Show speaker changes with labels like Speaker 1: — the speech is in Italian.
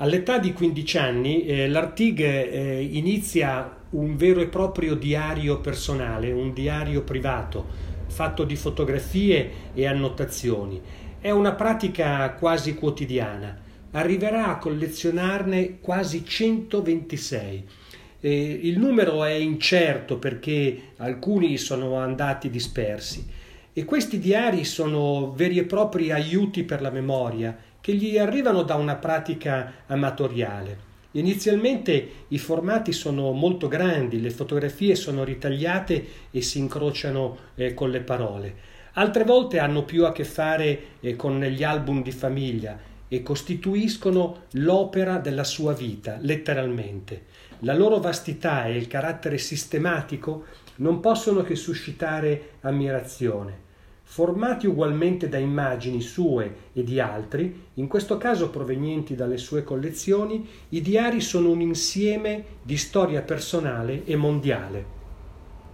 Speaker 1: All'età di 15 anni eh, l'Artig eh, inizia un vero e proprio diario personale, un diario privato, fatto di fotografie e annotazioni. È una pratica quasi quotidiana. Arriverà a collezionarne quasi 126. Eh, il numero è incerto perché alcuni sono andati dispersi e questi diari sono veri e propri aiuti per la memoria che gli arrivano da una pratica amatoriale. Inizialmente i formati sono molto grandi, le fotografie sono ritagliate e si incrociano eh, con le parole. Altre volte hanno più a che fare eh, con gli album di famiglia e costituiscono l'opera della sua vita, letteralmente. La loro vastità e il carattere sistematico non possono che suscitare ammirazione formati ugualmente da immagini sue e di altri, in questo caso provenienti dalle sue collezioni, i diari sono un insieme di storia personale e mondiale.